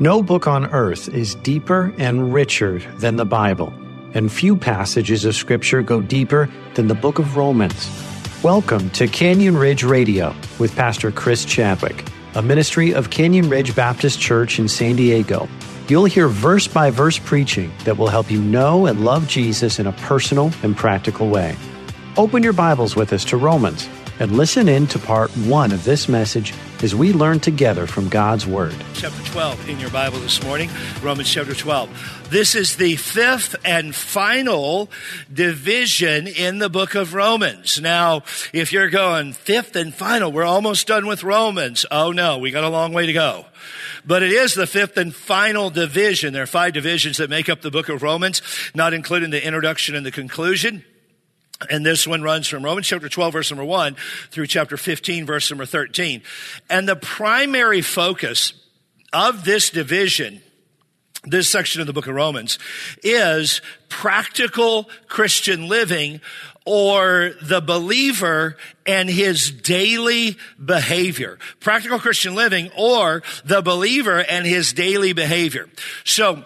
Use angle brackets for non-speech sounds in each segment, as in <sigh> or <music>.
No book on earth is deeper and richer than the Bible, and few passages of Scripture go deeper than the book of Romans. Welcome to Canyon Ridge Radio with Pastor Chris Chadwick, a ministry of Canyon Ridge Baptist Church in San Diego. You'll hear verse by verse preaching that will help you know and love Jesus in a personal and practical way. Open your Bibles with us to Romans and listen in to part one of this message as we learn together from God's Word. Chapter 12 in your Bible this morning, Romans chapter 12. This is the fifth and final division in the book of Romans. Now, if you're going fifth and final, we're almost done with Romans. Oh no, we got a long way to go. But it is the fifth and final division. There are five divisions that make up the book of Romans, not including the introduction and the conclusion. And this one runs from Romans chapter 12 verse number 1 through chapter 15 verse number 13. And the primary focus of this division this section of the book of Romans is practical Christian living or the believer and his daily behavior. Practical Christian living or the believer and his daily behavior. So,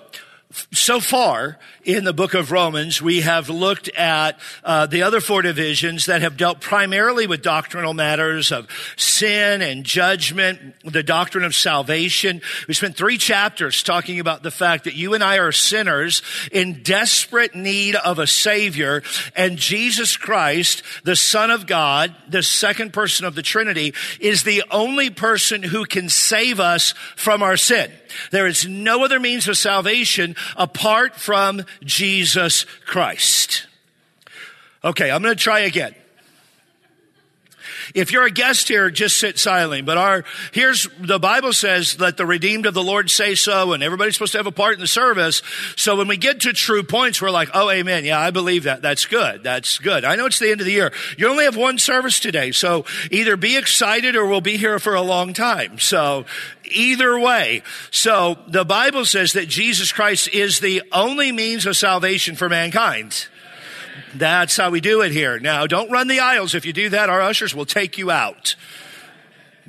so far in the book of Romans, we have looked at uh, the other four divisions that have dealt primarily with doctrinal matters of sin and judgment, the doctrine of salvation. We spent three chapters talking about the fact that you and I are sinners in desperate need of a savior, and Jesus Christ, the Son of God, the second person of the Trinity, is the only person who can save us from our sin. There is no other means of salvation apart from Jesus Christ. Okay, I'm going to try again. If you're a guest here, just sit silently. But our, here's, the Bible says, let the redeemed of the Lord say so, and everybody's supposed to have a part in the service. So when we get to true points, we're like, oh, amen. Yeah, I believe that. That's good. That's good. I know it's the end of the year. You only have one service today. So either be excited or we'll be here for a long time. So either way. So the Bible says that Jesus Christ is the only means of salvation for mankind. That's how we do it here. Now, don't run the aisles. If you do that, our ushers will take you out.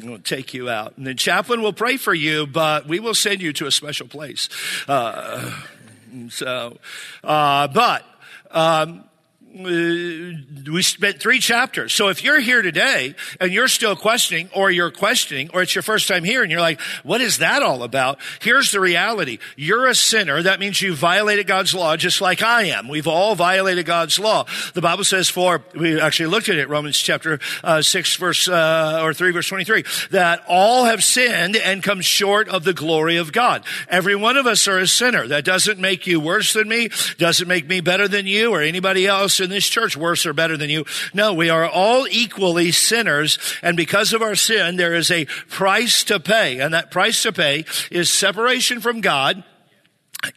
We'll take you out. And the chaplain will pray for you, but we will send you to a special place. Uh, so, uh, but, um, we spent three chapters. So if you're here today and you're still questioning or you're questioning or it's your first time here and you're like, what is that all about? Here's the reality. You're a sinner. That means you violated God's law just like I am. We've all violated God's law. The Bible says for, we actually looked at it, Romans chapter uh, 6 verse, uh, or 3 verse 23, that all have sinned and come short of the glory of God. Every one of us are a sinner. That doesn't make you worse than me, doesn't make me better than you or anybody else in this church worse or better than you. No, we are all equally sinners. And because of our sin, there is a price to pay. And that price to pay is separation from God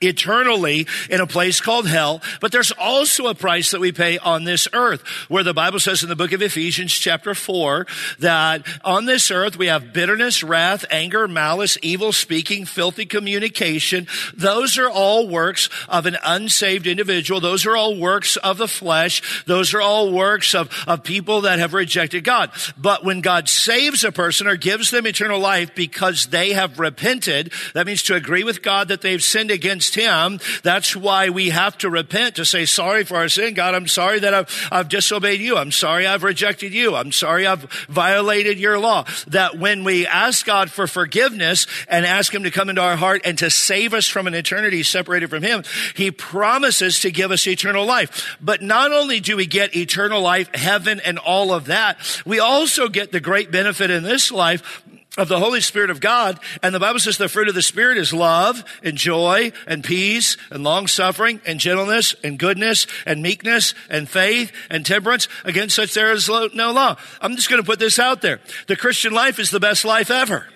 eternally in a place called hell. But there's also a price that we pay on this earth where the Bible says in the book of Ephesians chapter four that on this earth we have bitterness, wrath, anger, malice, evil speaking, filthy communication. Those are all works of an unsaved individual. Those are all works of the flesh. Those are all works of, of people that have rejected God. But when God saves a person or gives them eternal life because they have repented, that means to agree with God that they've sinned against against him. That's why we have to repent to say sorry for our sin. God, I'm sorry that I've, I've disobeyed you. I'm sorry I've rejected you. I'm sorry I've violated your law. That when we ask God for forgiveness and ask him to come into our heart and to save us from an eternity separated from him, he promises to give us eternal life. But not only do we get eternal life, heaven and all of that, we also get the great benefit in this life of the Holy Spirit of God. And the Bible says the fruit of the Spirit is love and joy and peace and long suffering and gentleness and goodness and meekness and faith and temperance. Against such there is no law. I'm just going to put this out there. The Christian life is the best life ever.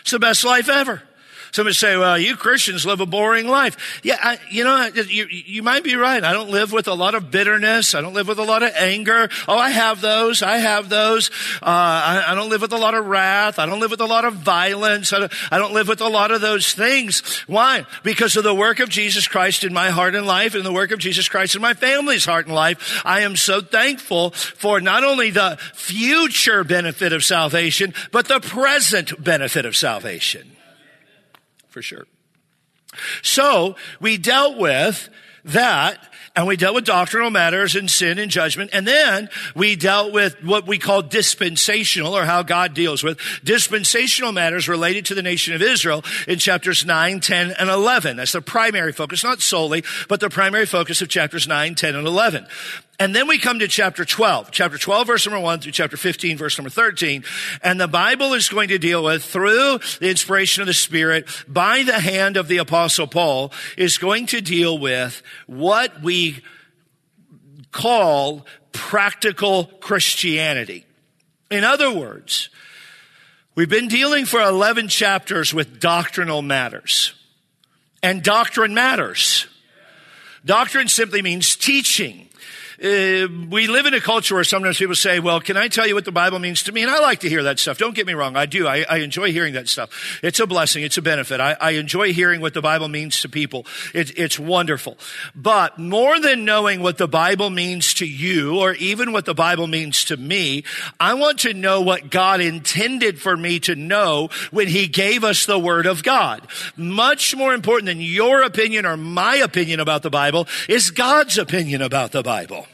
It's the best life ever. Somebody say, well, you Christians live a boring life. Yeah, I, you know, you, you might be right. I don't live with a lot of bitterness. I don't live with a lot of anger. Oh, I have those. I have those. Uh, I, I, don't live with a lot of wrath. I don't live with a lot of violence. I don't, I don't live with a lot of those things. Why? Because of the work of Jesus Christ in my heart and life and the work of Jesus Christ in my family's heart and life. I am so thankful for not only the future benefit of salvation, but the present benefit of salvation. For sure. So we dealt with that and we dealt with doctrinal matters and sin and judgment. And then we dealt with what we call dispensational or how God deals with dispensational matters related to the nation of Israel in chapters 9, 10, and 11. That's the primary focus, not solely, but the primary focus of chapters 9, 10, and 11. And then we come to chapter 12, chapter 12, verse number 1 through chapter 15, verse number 13. And the Bible is going to deal with, through the inspiration of the Spirit, by the hand of the Apostle Paul, is going to deal with what we call practical Christianity. In other words, we've been dealing for 11 chapters with doctrinal matters. And doctrine matters. Doctrine simply means teaching uh, we live in a culture where sometimes people say, well, can I tell you what the Bible means to me? And I like to hear that stuff. Don't get me wrong. I do. I, I enjoy hearing that stuff. It's a blessing. It's a benefit. I, I enjoy hearing what the Bible means to people. It, it's wonderful. But more than knowing what the Bible means to you or even what the Bible means to me, I want to know what God intended for me to know when he gave us the word of God. Much more important than your opinion or my opinion about the Bible is God's opinion about the Bible.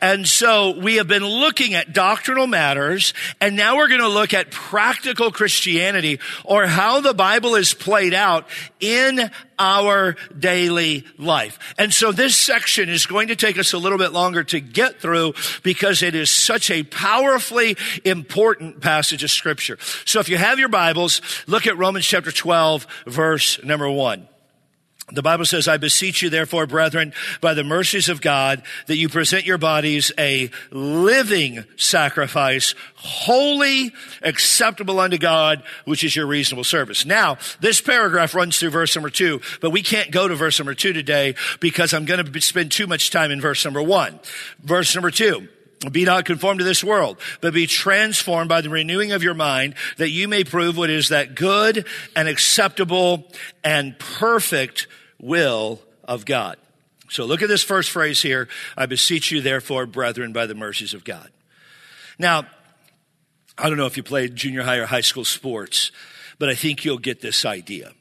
And so we have been looking at doctrinal matters, and now we're going to look at practical Christianity or how the Bible is played out in our daily life. And so this section is going to take us a little bit longer to get through because it is such a powerfully important passage of scripture. So if you have your Bibles, look at Romans chapter 12, verse number one. The Bible says, I beseech you therefore, brethren, by the mercies of God, that you present your bodies a living sacrifice, holy, acceptable unto God, which is your reasonable service. Now, this paragraph runs through verse number two, but we can't go to verse number two today because I'm going to spend too much time in verse number one. Verse number two. Be not conformed to this world, but be transformed by the renewing of your mind that you may prove what is that good and acceptable and perfect will of God. So look at this first phrase here. I beseech you, therefore, brethren, by the mercies of God. Now, I don't know if you played junior high or high school sports, but I think you'll get this idea.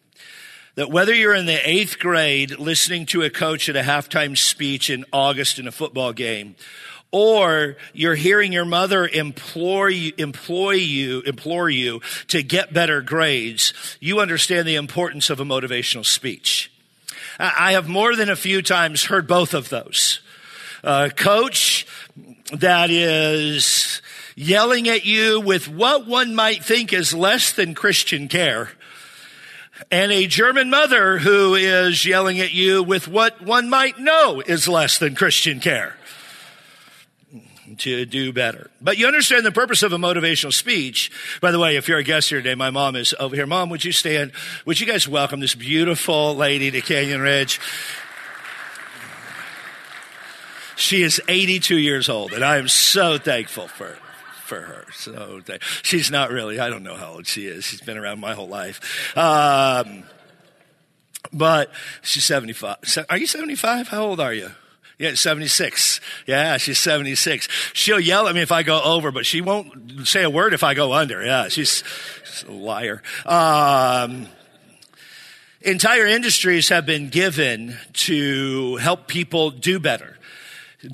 That whether you're in the eighth grade listening to a coach at a halftime speech in August in a football game, or you're hearing your mother implore you, employ you, implore you to get better grades, you understand the importance of a motivational speech. I have more than a few times heard both of those. A coach that is yelling at you with what one might think is less than Christian care. And a German mother who is yelling at you with what one might know is less than Christian care to do better. But you understand the purpose of a motivational speech. By the way, if you're a guest here today, my mom is over here. Mom, would you stand? Would you guys welcome this beautiful lady to Canyon Ridge? She is 82 years old, and I am so thankful for for her. So she's not really. I don't know how old she is. She's been around my whole life. Um, but she's 75. Are you 75? How old are you? Yeah, 76. Yeah, she's 76. She'll yell at me if I go over, but she won't say a word if I go under. Yeah, she's, she's a liar. Um, entire industries have been given to help people do better.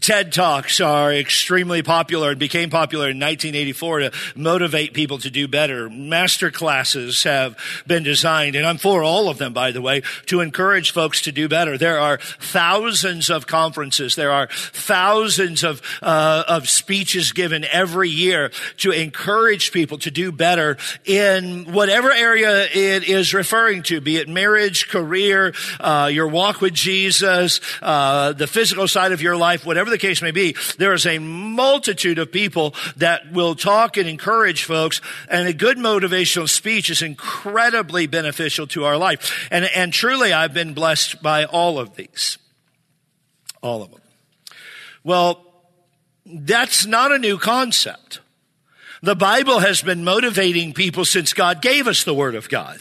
TED Talks are extremely popular and became popular in 1984 to motivate people to do better. Master classes have been designed, and I'm for all of them, by the way, to encourage folks to do better. There are thousands of conferences. There are thousands of, uh, of speeches given every year to encourage people to do better in whatever area it is referring to, be it marriage, career, uh, your walk with Jesus, uh, the physical side of your life, whatever the case may be, there is a multitude of people that will talk and encourage folks, and a good motivational speech is incredibly beneficial to our life. And, and truly, I've been blessed by all of these. All of them. Well, that's not a new concept. The Bible has been motivating people since God gave us the Word of God.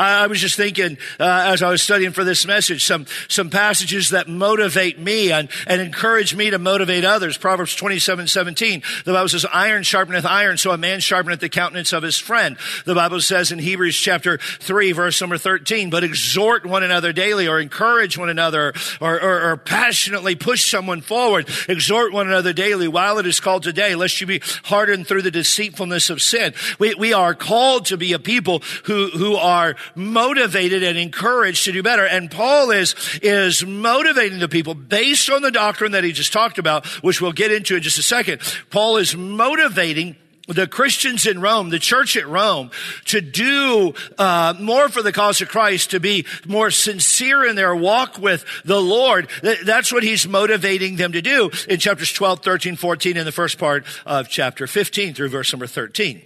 I, I was just thinking, uh, as I was studying for this message, some, some passages that motivate me and, and encourage me to motivate others. Proverbs 27, 17. The Bible says, iron sharpeneth iron, so a man sharpeneth the countenance of his friend. The Bible says in Hebrews chapter 3, verse number 13, but exhort one another daily or encourage one another or, or, or passionately push someone forward. Exhort one another daily while it is called today, lest you be hardened through the deceitfulness of sin. We, we are called to be a people who, who are motivated and encouraged to do better. And Paul is, is motivating the people based on the doctrine that he just talked about, which we'll get into in just a second. Paul is motivating the Christians in Rome, the church at Rome, to do uh, more for the cause of Christ, to be more sincere in their walk with the Lord. That's what he's motivating them to do in chapters 12, 13, 14, in the first part of chapter 15 through verse number 13.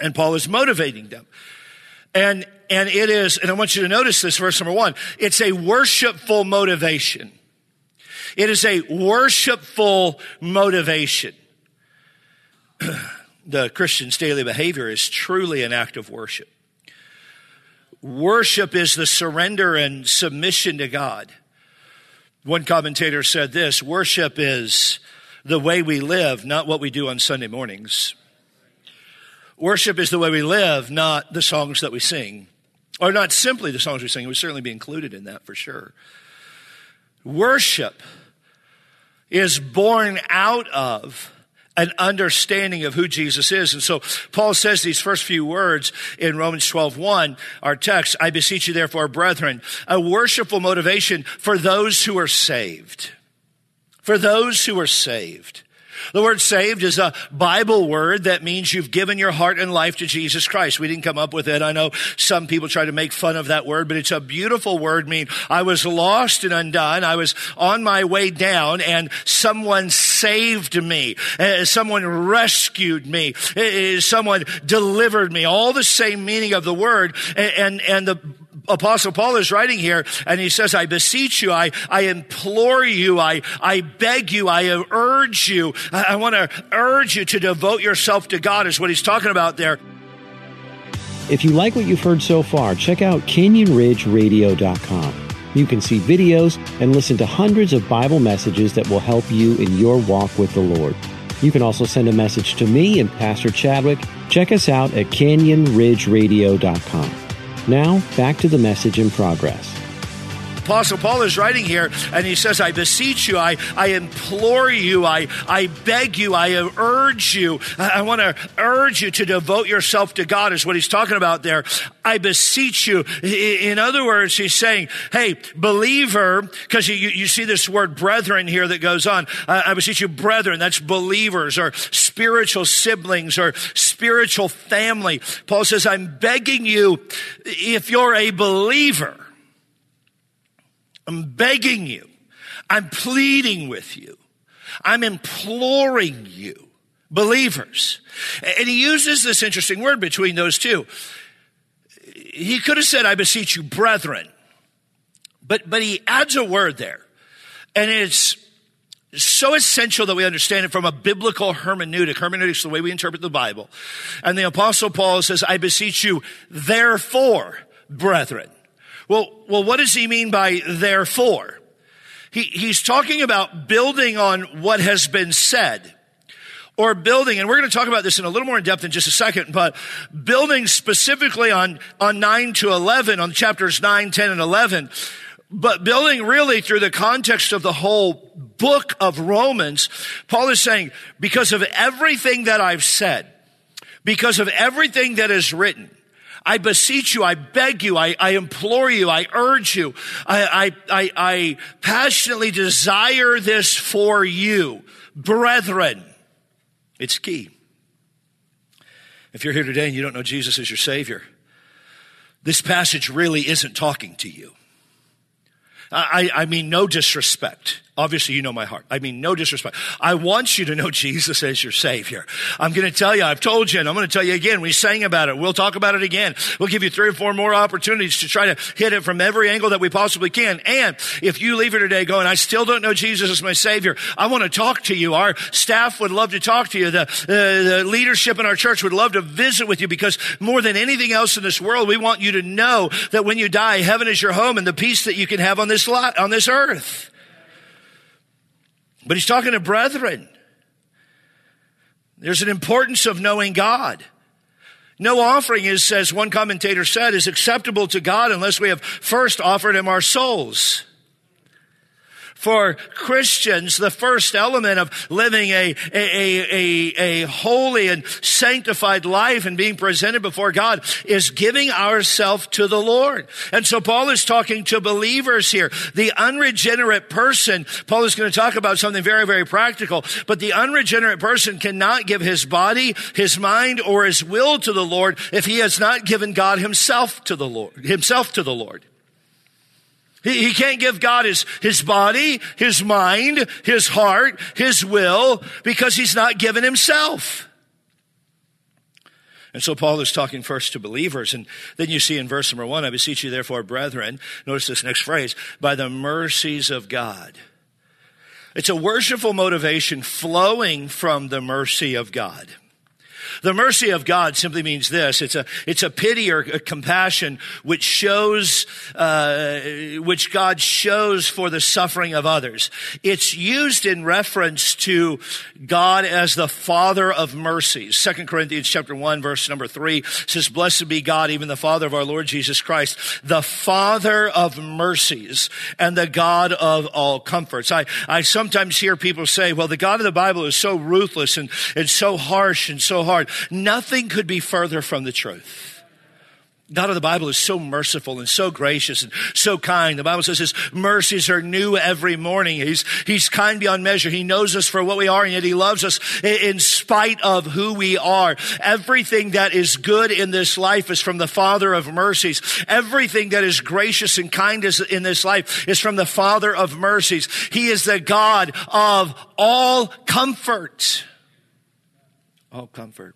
And Paul is motivating them. And, and it is, and I want you to notice this, verse number one, it's a worshipful motivation. It is a worshipful motivation. <clears throat> the Christian's daily behavior is truly an act of worship. Worship is the surrender and submission to God. One commentator said this worship is the way we live, not what we do on Sunday mornings. Worship is the way we live, not the songs that we sing. Or not simply the songs we sing. It would certainly be included in that for sure. Worship is born out of an understanding of who Jesus is. And so Paul says these first few words in Romans 12, 1, our text, I beseech you therefore, brethren, a worshipful motivation for those who are saved. For those who are saved. The word saved is a Bible word that means you've given your heart and life to Jesus Christ. We didn't come up with it. I know some people try to make fun of that word, but it's a beautiful word. Mean I was lost and undone. I was on my way down and someone saved me. Uh, someone rescued me. Uh, uh, someone delivered me. All the same meaning of the word. And, and the Apostle Paul is writing here and he says, I beseech you, I, I implore you, I, I beg you, I urge you, I, I want to urge you to devote yourself to God is what he's talking about there. If you like what you've heard so far, check out CanyonRidgeRadio.com. You can see videos and listen to hundreds of Bible messages that will help you in your walk with the Lord. You can also send a message to me and Pastor Chadwick. Check us out at CanyonRidgeRadio.com. Now, back to the message in progress. Apostle Paul is writing here, and he says, I beseech you, I, I implore you, I, I beg you, I urge you, I, I want to urge you to devote yourself to God, is what he's talking about there. I beseech you. In other words, he's saying, hey, believer, because you, you see this word brethren here that goes on. I beseech you, brethren, that's believers or spiritual siblings or spiritual family. Paul says, I'm begging you, if you're a believer, I'm begging you. I'm pleading with you. I'm imploring you, believers. And he uses this interesting word between those two. He could have said, I beseech you, brethren. But, but he adds a word there. And it's so essential that we understand it from a biblical hermeneutic. Hermeneutics is the way we interpret the Bible. And the apostle Paul says, I beseech you, therefore, brethren. Well, well, what does he mean by therefore? He, he's talking about building on what has been said or building, and we're going to talk about this in a little more in depth in just a second, but building specifically on, on 9 to 11, on chapters 9, 10, and 11, but building really through the context of the whole book of Romans, Paul is saying, because of everything that I've said, because of everything that is written, I beseech you, I beg you, I, I implore you, I urge you, I, I, I passionately desire this for you, brethren. It's key. If you're here today and you don't know Jesus as your Savior, this passage really isn't talking to you. I, I mean, no disrespect. Obviously, you know my heart. I mean, no disrespect. I want you to know Jesus as your Savior. I'm going to tell you, I've told you, and I'm going to tell you again. We sang about it. We'll talk about it again. We'll give you three or four more opportunities to try to hit it from every angle that we possibly can. And if you leave here today going, I still don't know Jesus as my Savior, I want to talk to you. Our staff would love to talk to you. The, the leadership in our church would love to visit with you because more than anything else in this world, we want you to know that when you die, heaven is your home and the peace that you can have on this lot, on this earth. But he's talking to brethren. There's an importance of knowing God. No offering is, as one commentator said, is acceptable to God unless we have first offered him our souls. For Christians, the first element of living a, a, a, a, holy and sanctified life and being presented before God is giving ourselves to the Lord. And so Paul is talking to believers here. The unregenerate person, Paul is going to talk about something very, very practical, but the unregenerate person cannot give his body, his mind, or his will to the Lord if he has not given God himself to the Lord, himself to the Lord. He, he can't give God his, his body, his mind, his heart, his will, because he's not given himself. And so Paul is talking first to believers. And then you see in verse number one, I beseech you therefore, brethren, notice this next phrase, by the mercies of God. It's a worshipful motivation flowing from the mercy of God. The mercy of God simply means this. It's a, it's a pity or a compassion which shows, uh, which God shows for the suffering of others. It's used in reference to God as the Father of mercies. Second Corinthians chapter 1 verse number 3 says, Blessed be God, even the Father of our Lord Jesus Christ, the Father of mercies and the God of all comforts. I, I sometimes hear people say, well, the God of the Bible is so ruthless and, and so harsh and so hard. Nothing could be further from the truth. God of the Bible is so merciful and so gracious and so kind. The Bible says his mercies are new every morning. He's, he's kind beyond measure. He knows us for what we are and yet he loves us in spite of who we are. Everything that is good in this life is from the Father of mercies. Everything that is gracious and kind is in this life is from the Father of mercies. He is the God of all comfort. All comfort.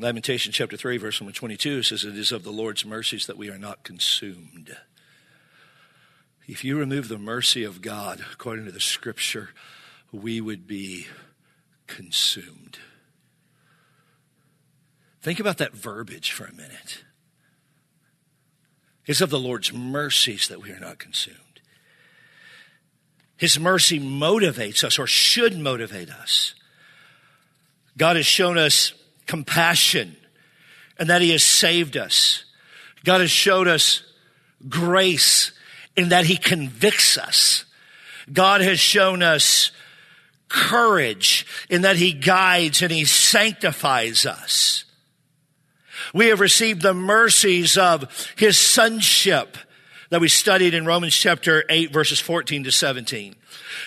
Lamentation chapter 3, verse number 22 says, It is of the Lord's mercies that we are not consumed. If you remove the mercy of God, according to the scripture, we would be consumed. Think about that verbiage for a minute. It's of the Lord's mercies that we are not consumed. His mercy motivates us or should motivate us. God has shown us compassion and that he has saved us. God has showed us grace in that he convicts us. God has shown us courage in that he guides and he sanctifies us. We have received the mercies of his sonship that we studied in Romans chapter 8 verses 14 to 17.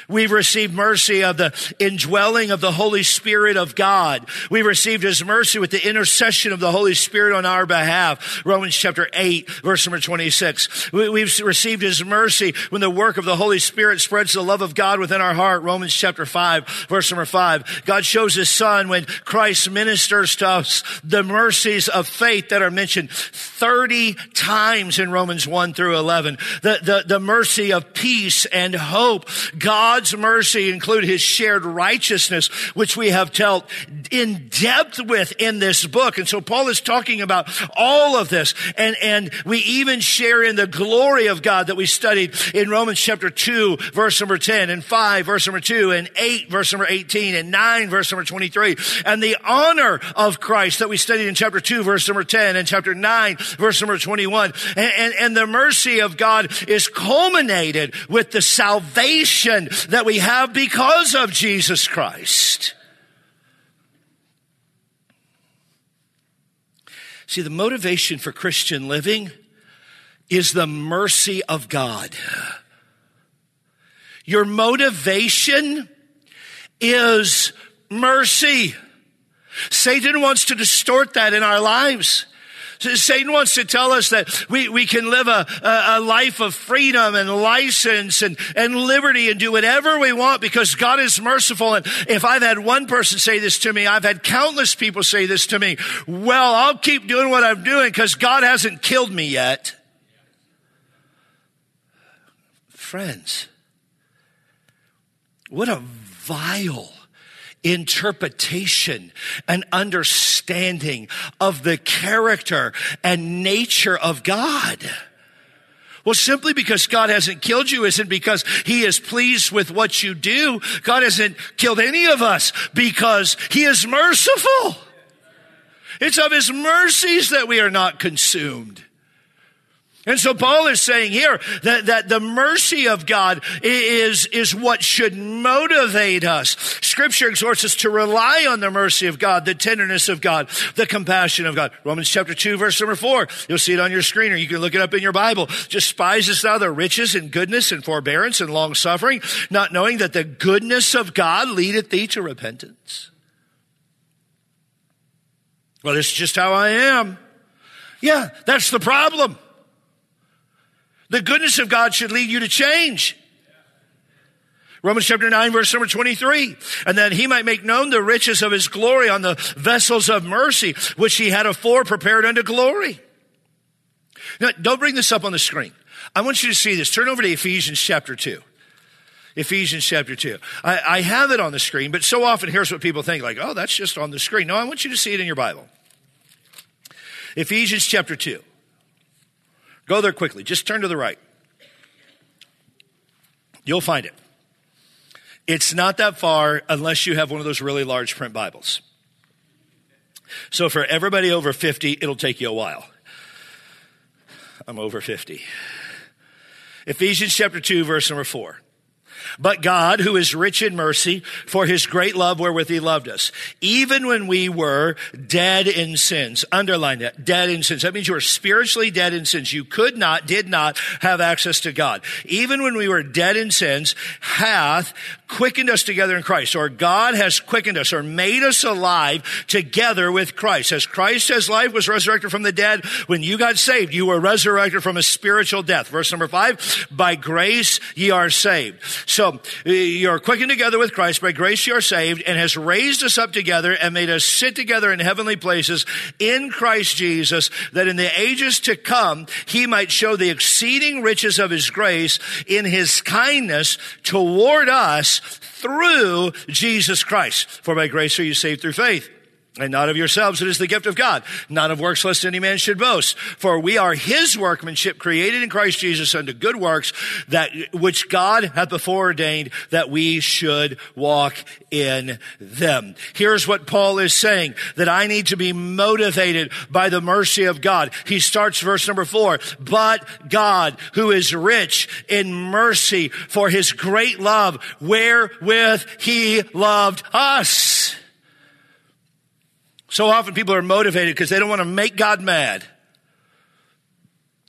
We've received mercy of the indwelling of the Holy Spirit of God. We've received His mercy with the intercession of the Holy Spirit on our behalf. Romans chapter 8, verse number 26. We've received His mercy when the work of the Holy Spirit spreads the love of God within our heart. Romans chapter 5, verse number 5. God shows His Son when Christ ministers to us the mercies of faith that are mentioned 30 times in Romans 1 through 11. The, the, the mercy of peace and hope. God God's mercy include his shared righteousness, which we have dealt in depth with in this book. And so Paul is talking about all of this. And, and we even share in the glory of God that we studied in Romans chapter 2, verse number 10, and 5, verse number 2, and 8, verse number 18, and 9, verse number 23. And the honor of Christ that we studied in chapter 2, verse number 10, and chapter 9, verse number 21. And, and, and the mercy of God is culminated with the salvation that we have because of Jesus Christ. See, the motivation for Christian living is the mercy of God. Your motivation is mercy. Satan wants to distort that in our lives. Satan wants to tell us that we, we can live a, a, life of freedom and license and, and liberty and do whatever we want because God is merciful. And if I've had one person say this to me, I've had countless people say this to me. Well, I'll keep doing what I'm doing because God hasn't killed me yet. Friends, what a vile interpretation and understanding of the character and nature of God. Well, simply because God hasn't killed you isn't because He is pleased with what you do. God hasn't killed any of us because He is merciful. It's of His mercies that we are not consumed. And so Paul is saying here that, that the mercy of God is, is what should motivate us. Scripture exhorts us to rely on the mercy of God, the tenderness of God, the compassion of God. Romans chapter 2 verse number 4. You'll see it on your screen or you can look it up in your Bible. Despisest thou the riches and goodness and forbearance and long suffering, not knowing that the goodness of God leadeth thee to repentance. Well, is just how I am. Yeah, that's the problem. The goodness of God should lead you to change. Romans chapter 9 verse number 23. And that he might make known the riches of his glory on the vessels of mercy, which he had afore prepared unto glory. Now, don't bring this up on the screen. I want you to see this. Turn over to Ephesians chapter 2. Ephesians chapter 2. I, I have it on the screen, but so often here's what people think like, oh, that's just on the screen. No, I want you to see it in your Bible. Ephesians chapter 2. Go there quickly. Just turn to the right. You'll find it. It's not that far unless you have one of those really large print Bibles. So for everybody over 50, it'll take you a while. I'm over 50. Ephesians chapter 2, verse number 4. But God, who is rich in mercy, for his great love wherewith he loved us, even when we were dead in sins. Underline that, dead in sins. That means you were spiritually dead in sins. You could not, did not have access to God. Even when we were dead in sins, hath quickened us together in Christ, or God has quickened us, or made us alive together with Christ. As Christ as life was resurrected from the dead, when you got saved, you were resurrected from a spiritual death. Verse number five, by grace ye are saved. So, uh, you're quickened together with Christ, by grace you are saved, and has raised us up together and made us sit together in heavenly places in Christ Jesus, that in the ages to come, he might show the exceeding riches of his grace in his kindness toward us through Jesus Christ. For by grace are you saved through faith and not of yourselves. It is the gift of God, not of works, lest any man should boast. For we are his workmanship, created in Christ Jesus unto good works, that which God hath before ordained that we should walk in them. Here's what Paul is saying, that I need to be motivated by the mercy of God. He starts verse number four, but God, who is rich in mercy for his great love, wherewith he loved us. So often people are motivated because they don't want to make God mad.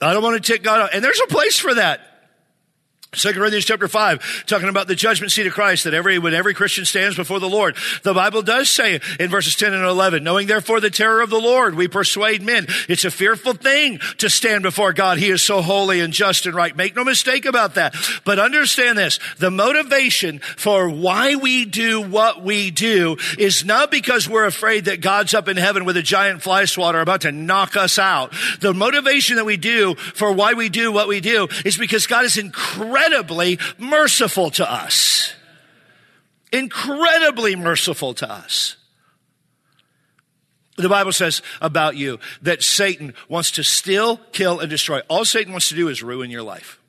I don't want to take God out. And there's a place for that. Second Corinthians chapter five, talking about the judgment seat of Christ, that every, when every Christian stands before the Lord, the Bible does say in verses 10 and 11, knowing therefore the terror of the Lord, we persuade men. It's a fearful thing to stand before God. He is so holy and just and right. Make no mistake about that. But understand this, the motivation for why we do what we do is not because we're afraid that God's up in heaven with a giant fly swatter about to knock us out. The motivation that we do for why we do what we do is because God is incredible incredibly merciful to us. Incredibly merciful to us. The Bible says about you that Satan wants to steal, kill, and destroy. All Satan wants to do is ruin your life.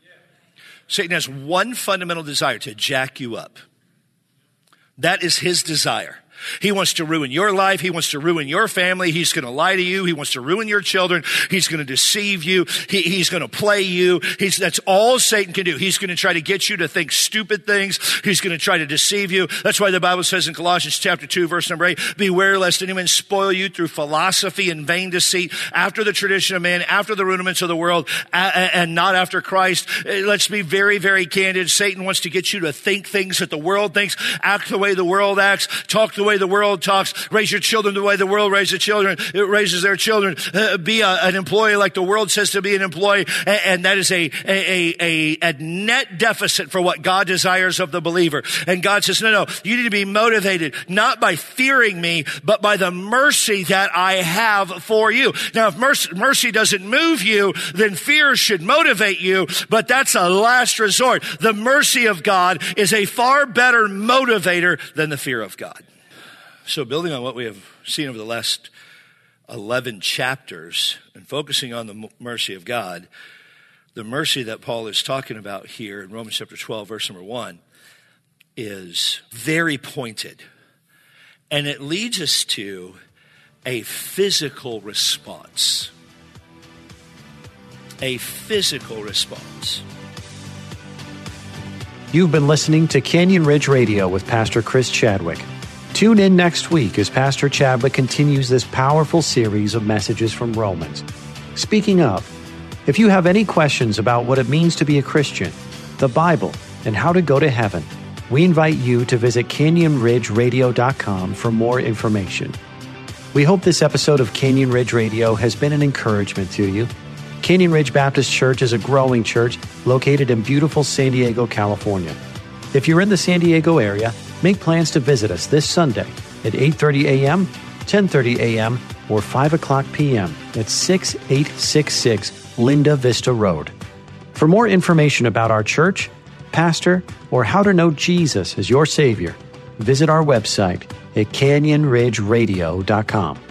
Satan has one fundamental desire to jack you up. That is his desire. He wants to ruin your life. He wants to ruin your family. He's going to lie to you. He wants to ruin your children. He's going to deceive you. He, he's going to play you. He's, that's all Satan can do. He's going to try to get you to think stupid things. He's going to try to deceive you. That's why the Bible says in Colossians chapter 2 verse number 8, beware lest anyone spoil you through philosophy and vain deceit after the tradition of man, after the rudiments of the world, and not after Christ. Uh, let's be very, very candid. Satan wants to get you to think things that the world thinks, act the way the world acts, talk the way way the world talks. Raise your children the way the world raises children. It raises their children. Uh, be a, an employee like the world says to be an employee. And, and that is a, a, a, a net deficit for what God desires of the believer. And God says, no, no, you need to be motivated not by fearing me, but by the mercy that I have for you. Now, if mercy, mercy doesn't move you, then fear should motivate you, but that's a last resort. The mercy of God is a far better motivator than the fear of God. So, building on what we have seen over the last 11 chapters and focusing on the mercy of God, the mercy that Paul is talking about here in Romans chapter 12, verse number 1, is very pointed. And it leads us to a physical response. A physical response. You've been listening to Canyon Ridge Radio with Pastor Chris Chadwick. Tune in next week as Pastor Chadwick continues this powerful series of messages from Romans. Speaking of, if you have any questions about what it means to be a Christian, the Bible, and how to go to heaven, we invite you to visit canyonridgeradio.com for more information. We hope this episode of Canyon Ridge Radio has been an encouragement to you. Canyon Ridge Baptist Church is a growing church located in beautiful San Diego, California. If you're in the San Diego area, make plans to visit us this Sunday at 8:30 a.m., 10:30 a.m., or 5 o'clock p.m. at 6866 Linda Vista Road. For more information about our church, pastor, or how to know Jesus as your Savior, visit our website at canyonridgeradio.com.